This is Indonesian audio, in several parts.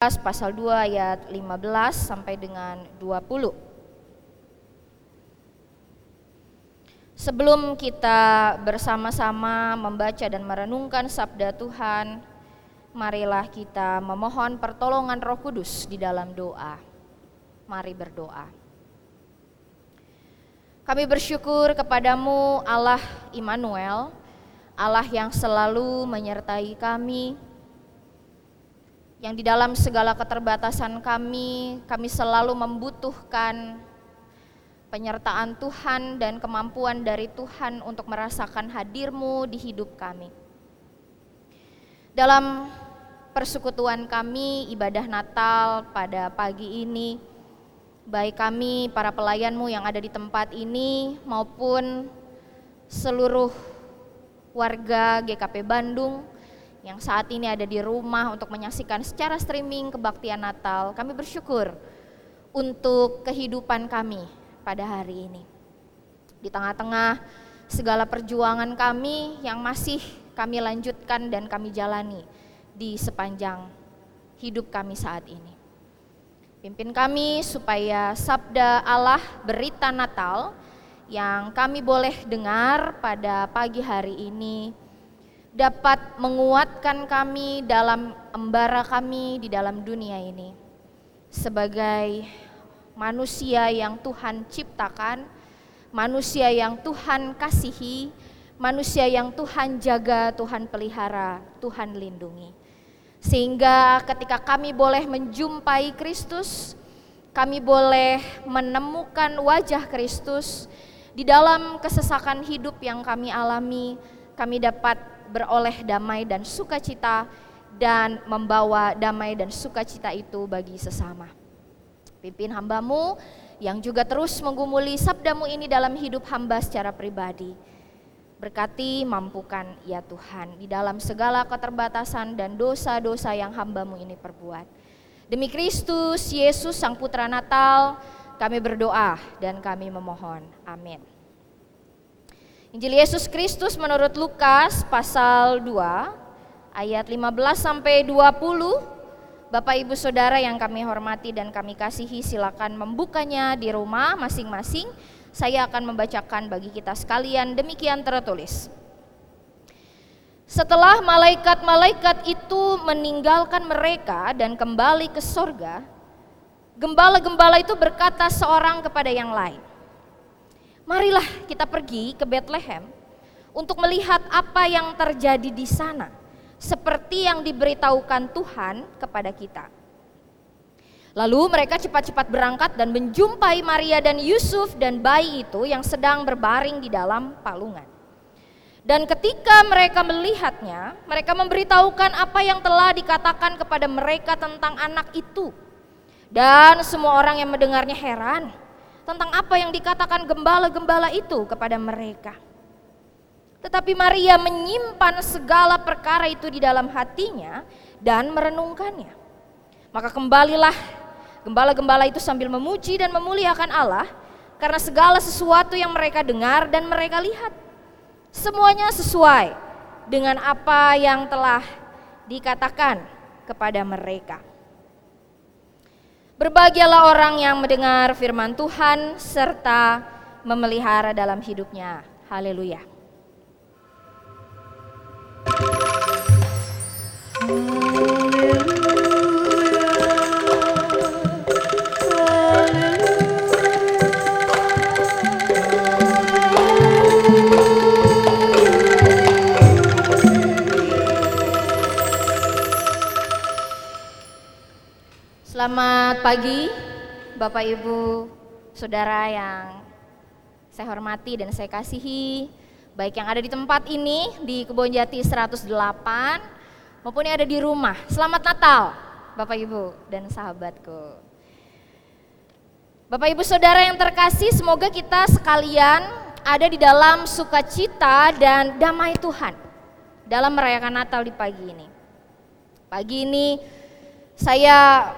pasal 2 ayat 15 sampai dengan 20. Sebelum kita bersama-sama membaca dan merenungkan sabda Tuhan, marilah kita memohon pertolongan Roh Kudus di dalam doa. Mari berdoa. Kami bersyukur kepadamu Allah Immanuel, Allah yang selalu menyertai kami, yang di dalam segala keterbatasan kami, kami selalu membutuhkan penyertaan Tuhan dan kemampuan dari Tuhan untuk merasakan hadirmu di hidup kami. Dalam persekutuan kami ibadah Natal pada pagi ini, baik kami para pelayanmu yang ada di tempat ini maupun seluruh warga GKP Bandung, yang saat ini ada di rumah untuk menyaksikan secara streaming kebaktian Natal. Kami bersyukur untuk kehidupan kami pada hari ini. Di tengah-tengah segala perjuangan kami yang masih kami lanjutkan dan kami jalani di sepanjang hidup kami saat ini. Pimpin kami supaya sabda Allah berita Natal yang kami boleh dengar pada pagi hari ini dapat menguatkan kami dalam embara kami di dalam dunia ini. Sebagai manusia yang Tuhan ciptakan, manusia yang Tuhan kasihi, manusia yang Tuhan jaga, Tuhan pelihara, Tuhan lindungi. Sehingga ketika kami boleh menjumpai Kristus, kami boleh menemukan wajah Kristus di dalam kesesakan hidup yang kami alami, kami dapat beroleh damai dan sukacita dan membawa damai dan sukacita itu bagi sesama. Pimpin hambamu yang juga terus menggumuli sabdamu ini dalam hidup hamba secara pribadi. Berkati mampukan ya Tuhan di dalam segala keterbatasan dan dosa-dosa yang hambamu ini perbuat. Demi Kristus Yesus Sang Putra Natal kami berdoa dan kami memohon. Amin. Injil Yesus Kristus menurut Lukas pasal 2 ayat 15 sampai 20. Bapak Ibu Saudara yang kami hormati dan kami kasihi silakan membukanya di rumah masing-masing. Saya akan membacakan bagi kita sekalian demikian tertulis. Setelah malaikat-malaikat itu meninggalkan mereka dan kembali ke sorga, gembala-gembala itu berkata seorang kepada yang lain, marilah kita pergi ke Bethlehem untuk melihat apa yang terjadi di sana, seperti yang diberitahukan Tuhan kepada kita. Lalu mereka cepat-cepat berangkat dan menjumpai Maria dan Yusuf dan bayi itu yang sedang berbaring di dalam palungan. Dan ketika mereka melihatnya, mereka memberitahukan apa yang telah dikatakan kepada mereka tentang anak itu. Dan semua orang yang mendengarnya heran tentang apa yang dikatakan gembala-gembala itu kepada mereka. Tetapi Maria menyimpan segala perkara itu di dalam hatinya dan merenungkannya. Maka kembalilah gembala-gembala itu sambil memuji dan memuliakan Allah karena segala sesuatu yang mereka dengar dan mereka lihat. Semuanya sesuai dengan apa yang telah dikatakan kepada mereka. Berbahagialah orang yang mendengar firman Tuhan serta memelihara dalam hidupnya. Haleluya. Pagi Bapak Ibu Saudara yang saya hormati dan saya kasihi. Baik yang ada di tempat ini di Kebon Jati 108 maupun yang ada di rumah. Selamat Natal Bapak Ibu dan sahabatku. Bapak Ibu Saudara yang terkasih semoga kita sekalian ada di dalam sukacita dan damai Tuhan Dalam merayakan Natal di pagi ini. Pagi ini saya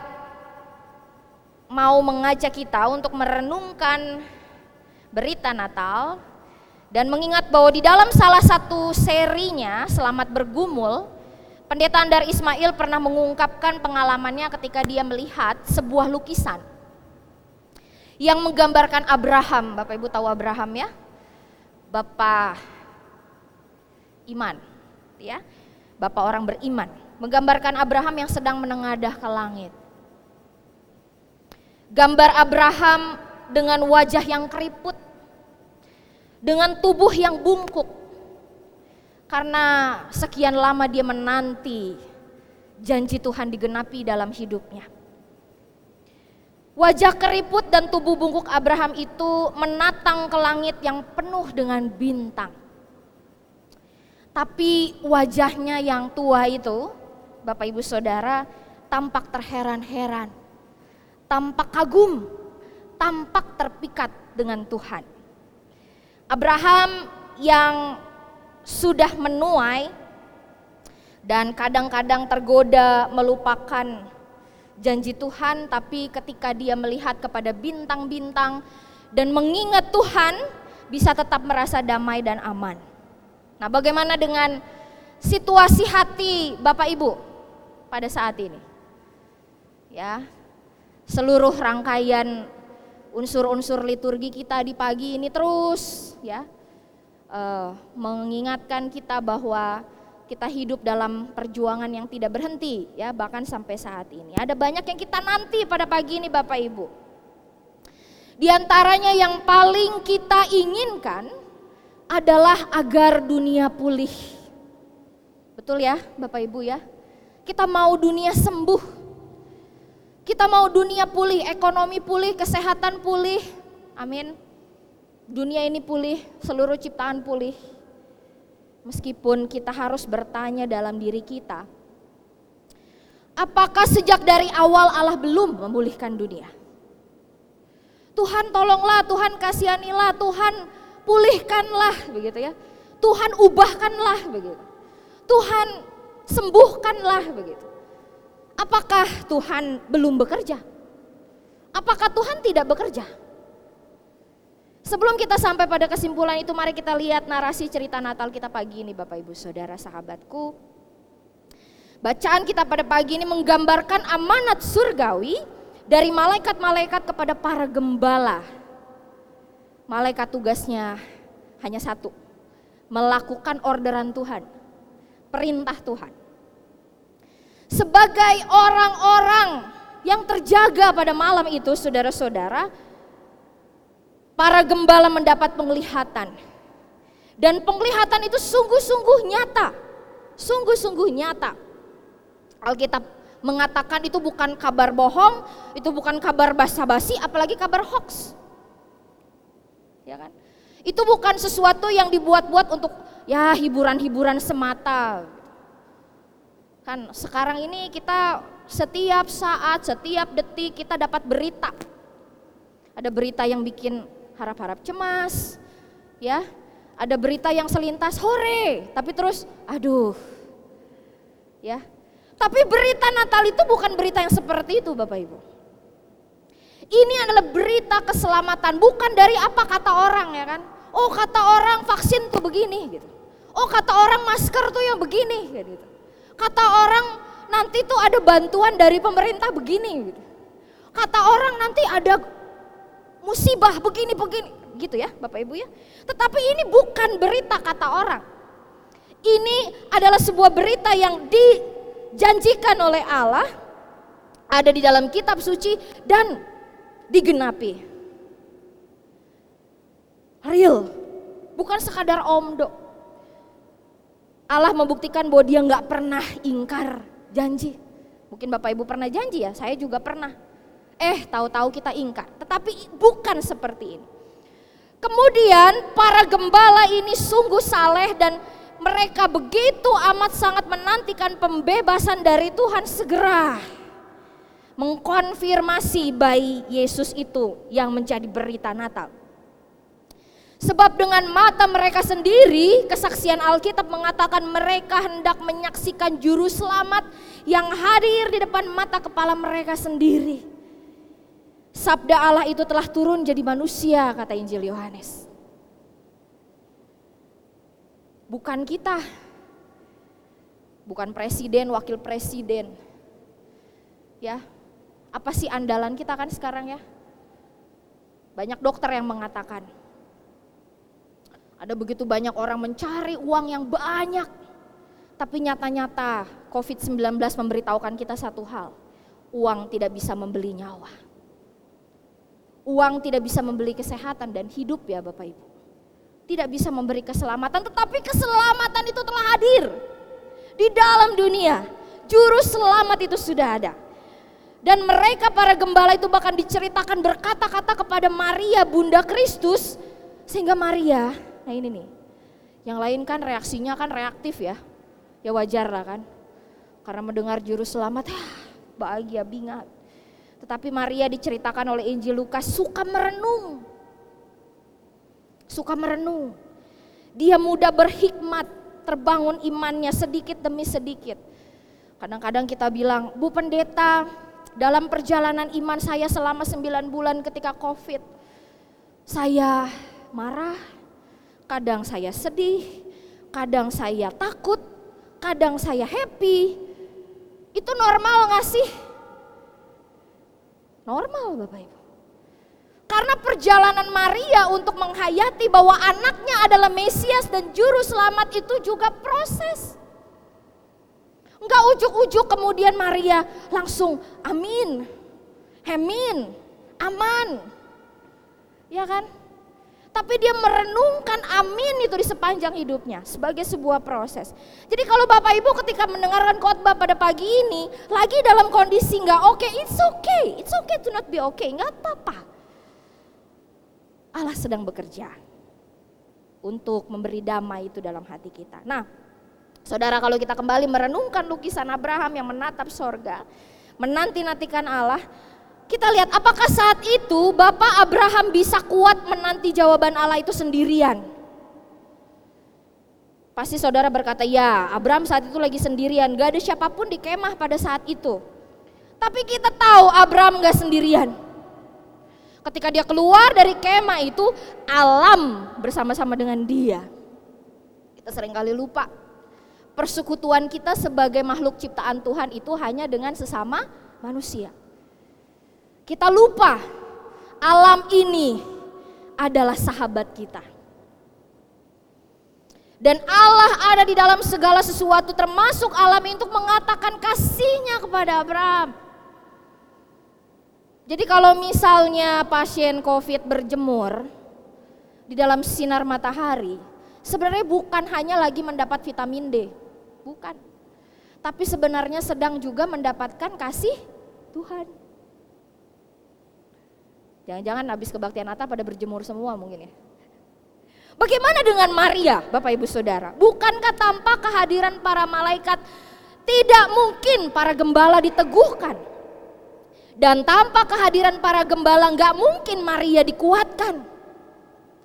mau mengajak kita untuk merenungkan berita Natal dan mengingat bahwa di dalam salah satu serinya Selamat Bergumul Pendeta Andar Ismail pernah mengungkapkan pengalamannya ketika dia melihat sebuah lukisan yang menggambarkan Abraham. Bapak Ibu tahu Abraham ya? Bapak iman, ya. Bapak orang beriman, menggambarkan Abraham yang sedang menengadah ke langit. Gambar Abraham dengan wajah yang keriput, dengan tubuh yang bungkuk, karena sekian lama dia menanti janji Tuhan digenapi dalam hidupnya. Wajah keriput dan tubuh bungkuk Abraham itu menatang ke langit yang penuh dengan bintang. Tapi wajahnya yang tua itu, Bapak Ibu Saudara, tampak terheran-heran tampak kagum, tampak terpikat dengan Tuhan. Abraham yang sudah menuai dan kadang-kadang tergoda melupakan janji Tuhan, tapi ketika dia melihat kepada bintang-bintang dan mengingat Tuhan, bisa tetap merasa damai dan aman. Nah, bagaimana dengan situasi hati Bapak Ibu pada saat ini? Ya, seluruh rangkaian unsur-unsur liturgi kita di pagi ini terus ya uh, mengingatkan kita bahwa kita hidup dalam perjuangan yang tidak berhenti ya bahkan sampai saat ini. Ada banyak yang kita nanti pada pagi ini Bapak Ibu. Di antaranya yang paling kita inginkan adalah agar dunia pulih. Betul ya Bapak Ibu ya? Kita mau dunia sembuh kita mau dunia pulih, ekonomi pulih, kesehatan pulih. Amin. Dunia ini pulih, seluruh ciptaan pulih. Meskipun kita harus bertanya dalam diri kita, apakah sejak dari awal Allah belum memulihkan dunia? Tuhan tolonglah, Tuhan kasihanilah, Tuhan pulihkanlah begitu ya. Tuhan ubahkanlah begitu. Tuhan sembuhkanlah begitu. Apakah Tuhan belum bekerja? Apakah Tuhan tidak bekerja? Sebelum kita sampai pada kesimpulan itu, mari kita lihat narasi cerita Natal kita pagi ini, Bapak Ibu Saudara, sahabatku. Bacaan kita pada pagi ini menggambarkan amanat surgawi dari malaikat-malaikat kepada para gembala. Malaikat tugasnya hanya satu, melakukan orderan Tuhan, perintah Tuhan sebagai orang-orang yang terjaga pada malam itu saudara-saudara, para gembala mendapat penglihatan. Dan penglihatan itu sungguh-sungguh nyata. Sungguh-sungguh nyata. Alkitab mengatakan itu bukan kabar bohong, itu bukan kabar basa-basi, apalagi kabar hoax. Ya kan? Itu bukan sesuatu yang dibuat-buat untuk ya hiburan-hiburan semata. Kan sekarang ini kita setiap saat, setiap detik kita dapat berita. Ada berita yang bikin harap-harap cemas, ya. Ada berita yang selintas hore, tapi terus aduh. Ya. Tapi berita Natal itu bukan berita yang seperti itu Bapak Ibu. Ini adalah berita keselamatan, bukan dari apa kata orang ya kan. Oh kata orang vaksin tuh begini gitu. Oh kata orang masker tuh yang begini gitu. Kata orang nanti tuh ada bantuan dari pemerintah begini. Kata orang nanti ada musibah begini begini gitu ya Bapak Ibu ya. Tetapi ini bukan berita kata orang. Ini adalah sebuah berita yang dijanjikan oleh Allah ada di dalam kitab suci dan digenapi. Real, bukan sekadar omdo. Allah membuktikan bahwa dia nggak pernah ingkar janji. Mungkin Bapak Ibu pernah janji ya, saya juga pernah. Eh, tahu-tahu kita ingkar. Tetapi bukan seperti ini. Kemudian para gembala ini sungguh saleh dan mereka begitu amat sangat menantikan pembebasan dari Tuhan segera mengkonfirmasi bayi Yesus itu yang menjadi berita Natal. Sebab dengan mata mereka sendiri, kesaksian Alkitab mengatakan mereka hendak menyaksikan juru selamat yang hadir di depan mata kepala mereka sendiri. Sabda Allah itu telah turun jadi manusia, kata Injil Yohanes. Bukan kita. bukan presiden, wakil presiden. Ya, apa sih andalan kita kan sekarang ya? Banyak dokter yang mengatakan, ada begitu banyak orang mencari uang yang banyak, tapi nyata-nyata COVID-19 memberitahukan kita satu hal, uang tidak bisa membeli nyawa. Uang tidak bisa membeli kesehatan dan hidup ya Bapak Ibu. Tidak bisa memberi keselamatan, tetapi keselamatan itu telah hadir di dalam dunia. Juru selamat itu sudah ada. Dan mereka para gembala itu bahkan diceritakan berkata-kata kepada Maria Bunda Kristus. Sehingga Maria, nah ini nih. Yang lain kan reaksinya kan reaktif ya. Ya wajar lah kan. Karena mendengar juru selamat, ya bahagia bingat. Tetapi Maria diceritakan oleh Injil Lukas suka merenung. Suka merenung. Dia mudah berhikmat, terbangun imannya sedikit demi sedikit. Kadang-kadang kita bilang, Bu Pendeta, dalam perjalanan iman saya selama 9 bulan ketika COVID, saya marah, kadang saya sedih, kadang saya takut, kadang saya happy. Itu normal gak sih? Normal Bapak Ibu. Karena perjalanan Maria untuk menghayati bahwa anaknya adalah Mesias dan Juru Selamat itu juga proses. Enggak ujuk-ujuk kemudian Maria langsung amin, hemin, aman. Ya kan? Tapi dia merenungkan amin itu di sepanjang hidupnya sebagai sebuah proses. Jadi kalau Bapak Ibu ketika mendengarkan khotbah pada pagi ini lagi dalam kondisi nggak oke, okay, it's okay, it's okay to not be okay, nggak apa-apa. Allah sedang bekerja untuk memberi damai itu dalam hati kita. Nah, Saudara kalau kita kembali merenungkan lukisan Abraham yang menatap sorga, menanti-nantikan Allah, kita lihat apakah saat itu Bapak Abraham bisa kuat menanti jawaban Allah itu sendirian? Pasti saudara berkata, ya Abraham saat itu lagi sendirian, gak ada siapa pun di kemah pada saat itu. Tapi kita tahu Abraham gak sendirian. Ketika dia keluar dari kemah itu, alam bersama-sama dengan dia. Kita sering kali lupa persekutuan kita sebagai makhluk ciptaan Tuhan itu hanya dengan sesama manusia. Kita lupa alam ini adalah sahabat kita. Dan Allah ada di dalam segala sesuatu termasuk alam untuk mengatakan kasihnya kepada Abraham. Jadi kalau misalnya pasien COVID berjemur di dalam sinar matahari, sebenarnya bukan hanya lagi mendapat vitamin D, Bukan. Tapi sebenarnya sedang juga mendapatkan kasih Tuhan. Jangan-jangan habis kebaktian Natal pada berjemur semua mungkin ya. Bagaimana dengan Maria, Bapak Ibu Saudara? Bukankah tanpa kehadiran para malaikat tidak mungkin para gembala diteguhkan? Dan tanpa kehadiran para gembala nggak mungkin Maria dikuatkan.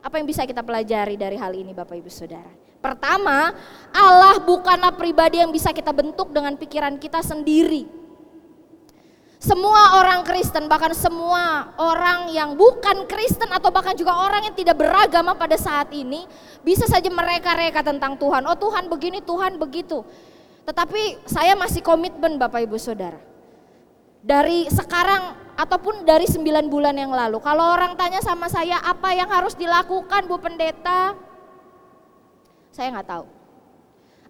Apa yang bisa kita pelajari dari hal ini Bapak Ibu Saudara? Pertama, Allah bukanlah pribadi yang bisa kita bentuk dengan pikiran kita sendiri. Semua orang Kristen, bahkan semua orang yang bukan Kristen atau bahkan juga orang yang tidak beragama pada saat ini, bisa saja mereka-reka tentang Tuhan. Oh Tuhan begini, Tuhan begitu. Tetapi saya masih komitmen Bapak Ibu Saudara. Dari sekarang ataupun dari sembilan bulan yang lalu, kalau orang tanya sama saya apa yang harus dilakukan Bu Pendeta, saya nggak tahu.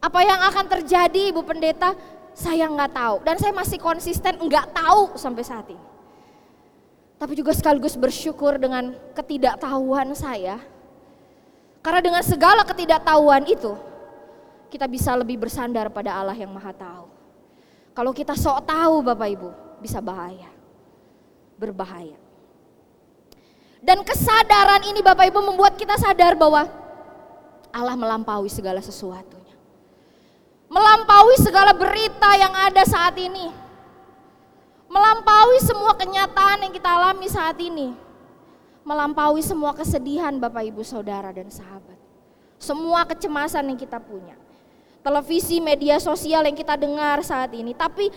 Apa yang akan terjadi Ibu Pendeta? Saya nggak tahu. Dan saya masih konsisten nggak tahu sampai saat ini. Tapi juga sekaligus bersyukur dengan ketidaktahuan saya. Karena dengan segala ketidaktahuan itu, kita bisa lebih bersandar pada Allah yang maha tahu. Kalau kita sok tahu Bapak Ibu, bisa bahaya. Berbahaya. Dan kesadaran ini Bapak Ibu membuat kita sadar bahwa Allah melampaui segala sesuatunya. Melampaui segala berita yang ada saat ini. Melampaui semua kenyataan yang kita alami saat ini. Melampaui semua kesedihan Bapak Ibu Saudara dan sahabat. Semua kecemasan yang kita punya. Televisi, media sosial yang kita dengar saat ini. Tapi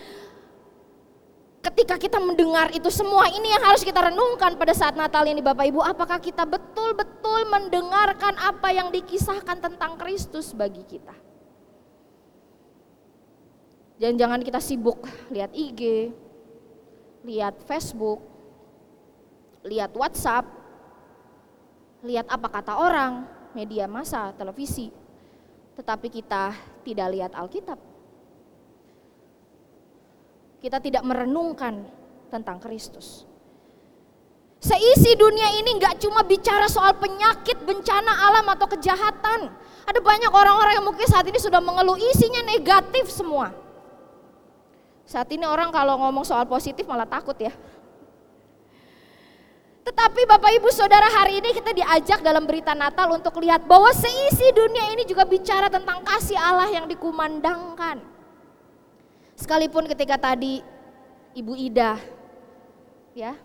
ketika kita mendengar itu semua ini yang harus kita renungkan pada saat Natal ini Bapak Ibu apakah kita betul-betul mendengarkan apa yang dikisahkan tentang Kristus bagi kita Jangan-jangan kita sibuk lihat IG, lihat Facebook, lihat WhatsApp, lihat apa kata orang, media massa, televisi. Tetapi kita tidak lihat Alkitab. Kita tidak merenungkan tentang Kristus. Seisi dunia ini nggak cuma bicara soal penyakit, bencana alam atau kejahatan. Ada banyak orang-orang yang mungkin saat ini sudah mengeluh isinya negatif semua. Saat ini orang kalau ngomong soal positif malah takut ya. Tetapi Bapak Ibu Saudara hari ini kita diajak dalam berita Natal untuk lihat bahwa seisi dunia ini juga bicara tentang kasih Allah yang dikumandangkan. Sekalipun ketika tadi Ibu Ida ya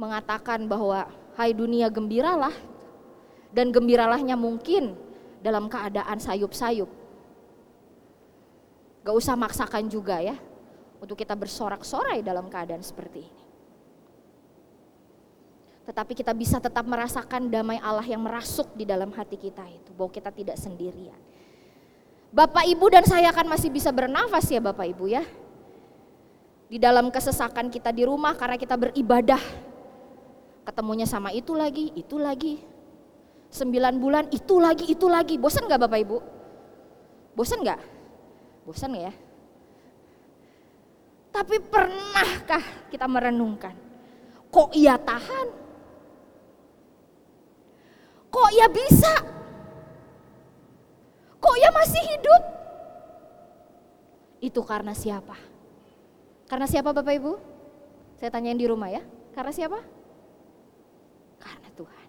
mengatakan bahwa hai dunia gembiralah dan gembiralahnya mungkin dalam keadaan sayup-sayup. Gak usah maksakan juga ya untuk kita bersorak-sorai dalam keadaan seperti ini. Tetapi kita bisa tetap merasakan damai Allah yang merasuk di dalam hati kita itu, bahwa kita tidak sendirian. Bapak Ibu dan saya akan masih bisa bernafas ya Bapak Ibu ya. Di dalam kesesakan kita di rumah karena kita beribadah ketemunya sama itu lagi, itu lagi. Sembilan bulan itu lagi, itu lagi. Bosan gak Bapak Ibu? Bosan gak? Bosan ya? Tapi pernahkah kita merenungkan? Kok ia tahan? Kok ia bisa? Kok ia masih hidup? Itu karena siapa? Karena siapa Bapak Ibu? Saya tanyain di rumah ya. Karena siapa? Karena Tuhan.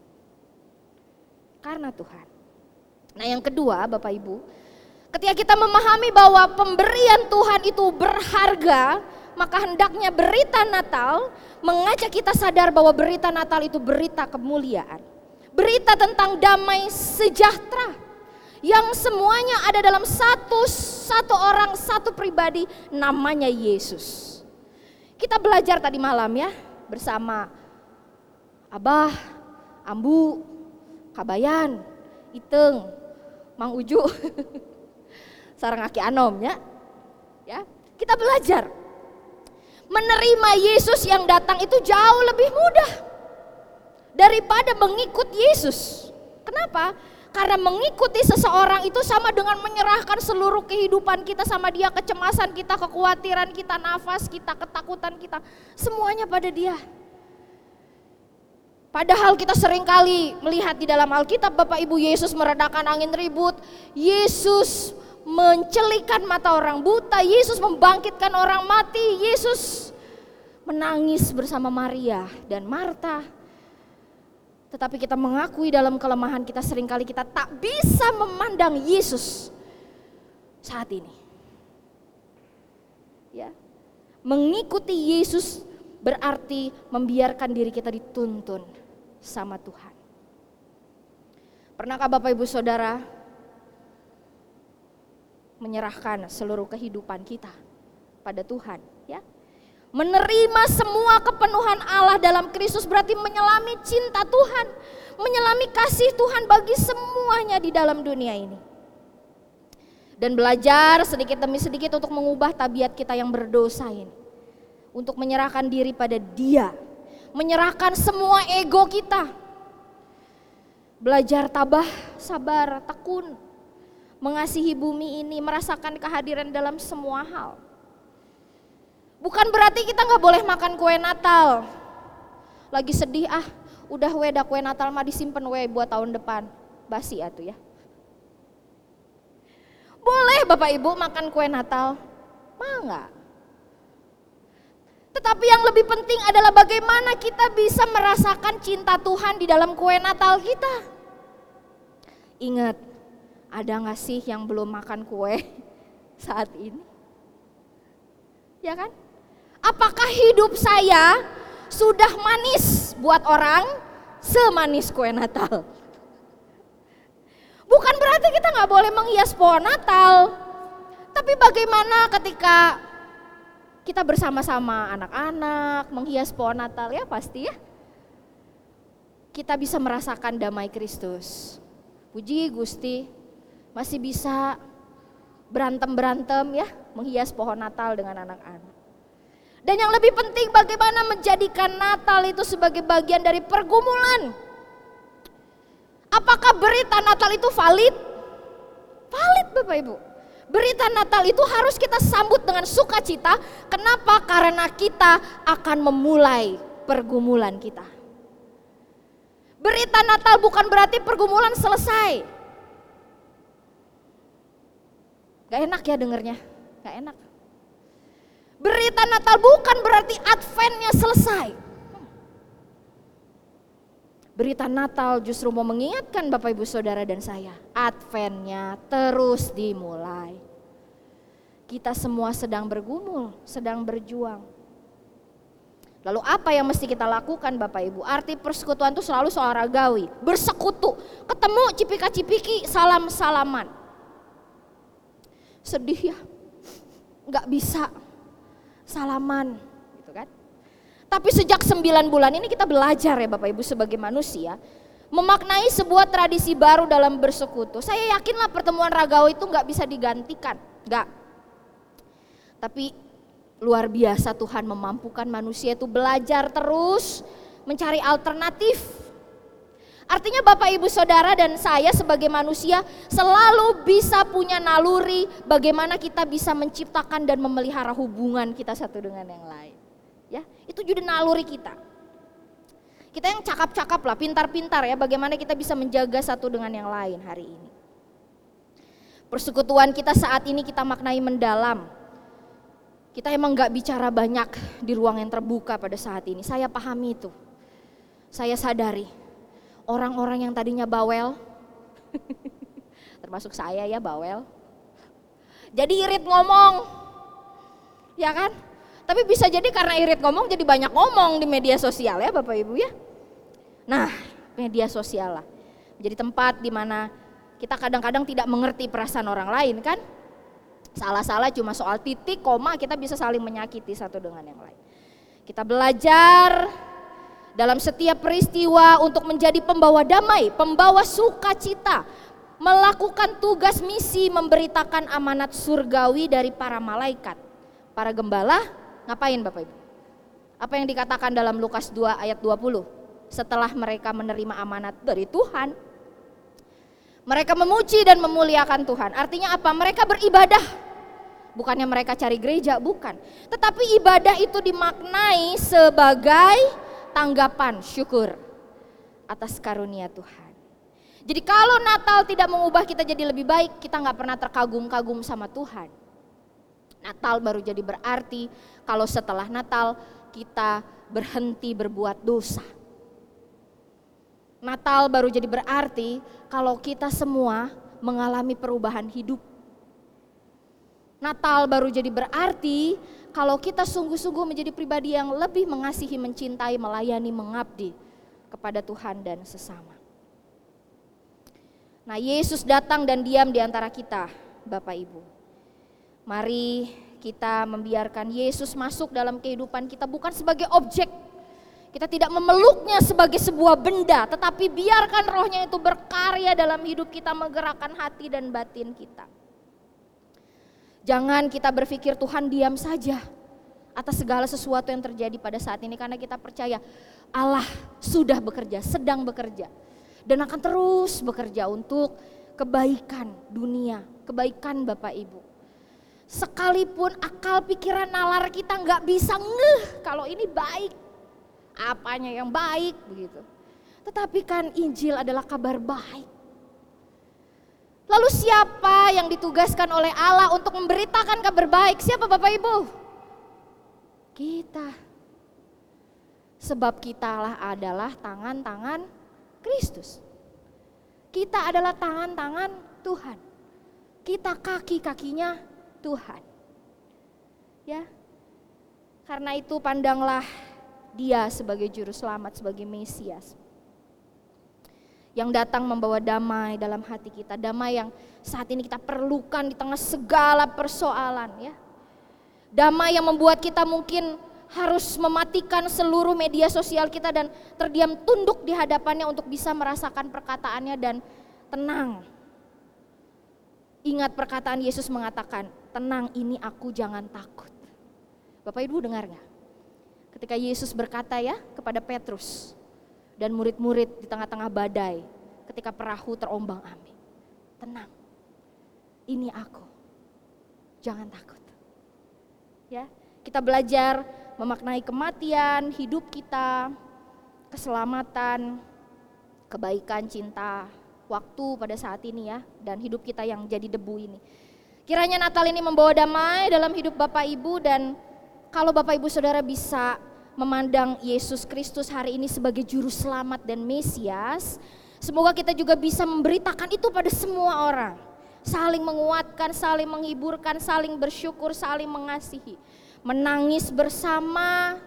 Karena Tuhan. Nah yang kedua Bapak Ibu, ketika kita memahami bahwa pemberian Tuhan itu berharga, maka hendaknya berita Natal mengajak kita sadar bahwa berita Natal itu berita kemuliaan. Berita tentang damai sejahtera yang semuanya ada dalam satu satu orang satu pribadi namanya Yesus. Kita belajar tadi malam ya bersama Abah, Ambu, Kabayan, Iteng, Mang Uju, sarang aki anom ya. Ya, kita belajar. Menerima Yesus yang datang itu jauh lebih mudah daripada mengikut Yesus. Kenapa? Karena mengikuti seseorang itu sama dengan menyerahkan seluruh kehidupan kita sama dia, kecemasan kita, kekhawatiran kita, nafas kita, ketakutan kita, semuanya pada dia. Padahal kita sering kali melihat di dalam Alkitab Bapak Ibu Yesus meredakan angin ribut, Yesus mencelikan mata orang buta, Yesus membangkitkan orang mati, Yesus menangis bersama Maria dan Marta. Tetapi kita mengakui dalam kelemahan kita sering kali kita tak bisa memandang Yesus saat ini. Ya. Mengikuti Yesus berarti membiarkan diri kita dituntun sama Tuhan. Pernahkah Bapak Ibu Saudara menyerahkan seluruh kehidupan kita pada Tuhan, ya? Menerima semua kepenuhan Allah dalam Kristus berarti menyelami cinta Tuhan, menyelami kasih Tuhan bagi semuanya di dalam dunia ini. Dan belajar sedikit demi sedikit untuk mengubah tabiat kita yang berdosa ini. Untuk menyerahkan diri pada Dia menyerahkan semua ego kita. Belajar tabah, sabar, tekun, mengasihi bumi ini, merasakan kehadiran dalam semua hal. Bukan berarti kita nggak boleh makan kue Natal. Lagi sedih ah, udah weda kue Natal mah disimpan we buat tahun depan. Basi atuh ya. Boleh Bapak Ibu makan kue Natal? Mah enggak? Tetapi yang lebih penting adalah bagaimana kita bisa merasakan cinta Tuhan di dalam kue Natal kita. Ingat, ada gak sih yang belum makan kue saat ini? Ya kan? Apakah hidup saya sudah manis buat orang semanis kue Natal? Bukan berarti kita nggak boleh menghias pohon Natal, tapi bagaimana ketika kita bersama-sama anak-anak menghias pohon Natal ya pasti ya. Kita bisa merasakan damai Kristus. Puji Gusti, masih bisa berantem-berantem ya, menghias pohon Natal dengan anak-anak. Dan yang lebih penting bagaimana menjadikan Natal itu sebagai bagian dari pergumulan. Apakah berita Natal itu valid? Valid Bapak Ibu. Berita Natal itu harus kita sambut dengan sukacita. Kenapa? Karena kita akan memulai pergumulan kita. Berita Natal bukan berarti pergumulan selesai. Gak enak ya dengernya, gak enak. Berita Natal bukan berarti Adventnya selesai. Berita Natal justru mau mengingatkan Bapak Ibu Saudara dan saya, Adventnya terus dimulai. Kita semua sedang bergumul, sedang berjuang. Lalu apa yang mesti kita lakukan Bapak Ibu? Arti persekutuan itu selalu soal ragawi, bersekutu, ketemu cipika-cipiki, salam-salaman. Sedih ya, nggak bisa salaman gitu kan. Tapi sejak sembilan bulan ini kita belajar ya Bapak Ibu sebagai manusia memaknai sebuah tradisi baru dalam bersekutu. Saya yakinlah pertemuan ragawi itu nggak bisa digantikan, nggak. Tapi luar biasa Tuhan memampukan manusia itu belajar terus mencari alternatif. Artinya Bapak Ibu Saudara dan saya sebagai manusia selalu bisa punya naluri bagaimana kita bisa menciptakan dan memelihara hubungan kita satu dengan yang lain. Ya, itu juga naluri kita. Kita yang cakap-cakap lah, pintar-pintar ya bagaimana kita bisa menjaga satu dengan yang lain hari ini. Persekutuan kita saat ini kita maknai mendalam. Kita emang gak bicara banyak di ruang yang terbuka pada saat ini. Saya pahami itu. Saya sadari orang-orang yang tadinya bawel, termasuk saya ya bawel. Jadi irit ngomong, ya kan? Tapi bisa jadi karena irit ngomong jadi banyak ngomong di media sosial ya Bapak Ibu ya. Nah media sosial lah. Jadi tempat di mana kita kadang-kadang tidak mengerti perasaan orang lain kan. Salah-salah cuma soal titik, koma kita bisa saling menyakiti satu dengan yang lain. Kita belajar dalam setiap peristiwa untuk menjadi pembawa damai, pembawa sukacita, melakukan tugas misi memberitakan amanat surgawi dari para malaikat. Para gembala Ngapain Bapak Ibu? Apa yang dikatakan dalam Lukas 2 ayat 20? Setelah mereka menerima amanat dari Tuhan, mereka memuji dan memuliakan Tuhan. Artinya apa? Mereka beribadah. Bukannya mereka cari gereja, bukan. Tetapi ibadah itu dimaknai sebagai tanggapan syukur atas karunia Tuhan. Jadi kalau Natal tidak mengubah kita jadi lebih baik, kita nggak pernah terkagum-kagum sama Tuhan. Natal baru jadi berarti kalau setelah Natal kita berhenti berbuat dosa. Natal baru jadi berarti kalau kita semua mengalami perubahan hidup. Natal baru jadi berarti kalau kita sungguh-sungguh menjadi pribadi yang lebih mengasihi, mencintai, melayani, mengabdi kepada Tuhan dan sesama. Nah, Yesus datang dan diam di antara kita, Bapak Ibu. Mari kita membiarkan Yesus masuk dalam kehidupan kita bukan sebagai objek. Kita tidak memeluknya sebagai sebuah benda, tetapi biarkan rohnya itu berkarya dalam hidup kita, menggerakkan hati dan batin kita. Jangan kita berpikir Tuhan diam saja atas segala sesuatu yang terjadi pada saat ini karena kita percaya Allah sudah bekerja, sedang bekerja dan akan terus bekerja untuk kebaikan dunia, kebaikan Bapak Ibu. Sekalipun akal pikiran nalar kita nggak bisa ngeh kalau ini baik. Apanya yang baik begitu. Tetapi kan Injil adalah kabar baik. Lalu siapa yang ditugaskan oleh Allah untuk memberitakan kabar baik? Siapa Bapak Ibu? Kita. Sebab kitalah adalah tangan-tangan Kristus. Kita adalah tangan-tangan Tuhan. Kita kaki-kakinya Tuhan. Ya. Karena itu pandanglah dia sebagai juru selamat, sebagai Mesias. Yang datang membawa damai dalam hati kita, damai yang saat ini kita perlukan di tengah segala persoalan ya. Damai yang membuat kita mungkin harus mematikan seluruh media sosial kita dan terdiam tunduk di hadapannya untuk bisa merasakan perkataannya dan tenang Ingat perkataan Yesus mengatakan, tenang ini aku jangan takut. Bapak Ibu dengar? Ketika Yesus berkata ya kepada Petrus dan murid-murid di tengah-tengah badai, ketika perahu terombang ambing. Tenang, ini aku, jangan takut. Ya, kita belajar memaknai kematian, hidup kita, keselamatan, kebaikan, cinta, waktu pada saat ini ya dan hidup kita yang jadi debu ini. Kiranya Natal ini membawa damai dalam hidup Bapak Ibu dan kalau Bapak Ibu Saudara bisa memandang Yesus Kristus hari ini sebagai juru selamat dan Mesias, semoga kita juga bisa memberitakan itu pada semua orang. Saling menguatkan, saling menghiburkan, saling bersyukur, saling mengasihi. Menangis bersama,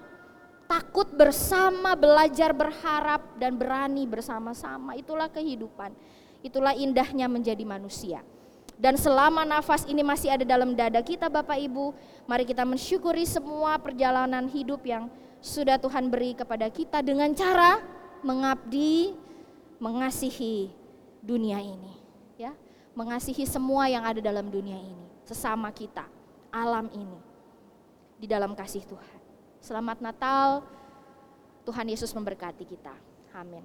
takut bersama, belajar berharap dan berani bersama-sama. Itulah kehidupan. Itulah indahnya menjadi manusia. Dan selama nafas ini masih ada dalam dada kita Bapak Ibu, mari kita mensyukuri semua perjalanan hidup yang sudah Tuhan beri kepada kita dengan cara mengabdi, mengasihi dunia ini, ya. Mengasihi semua yang ada dalam dunia ini, sesama kita, alam ini. Di dalam kasih Tuhan. Selamat Natal. Tuhan Yesus memberkati kita. Amin.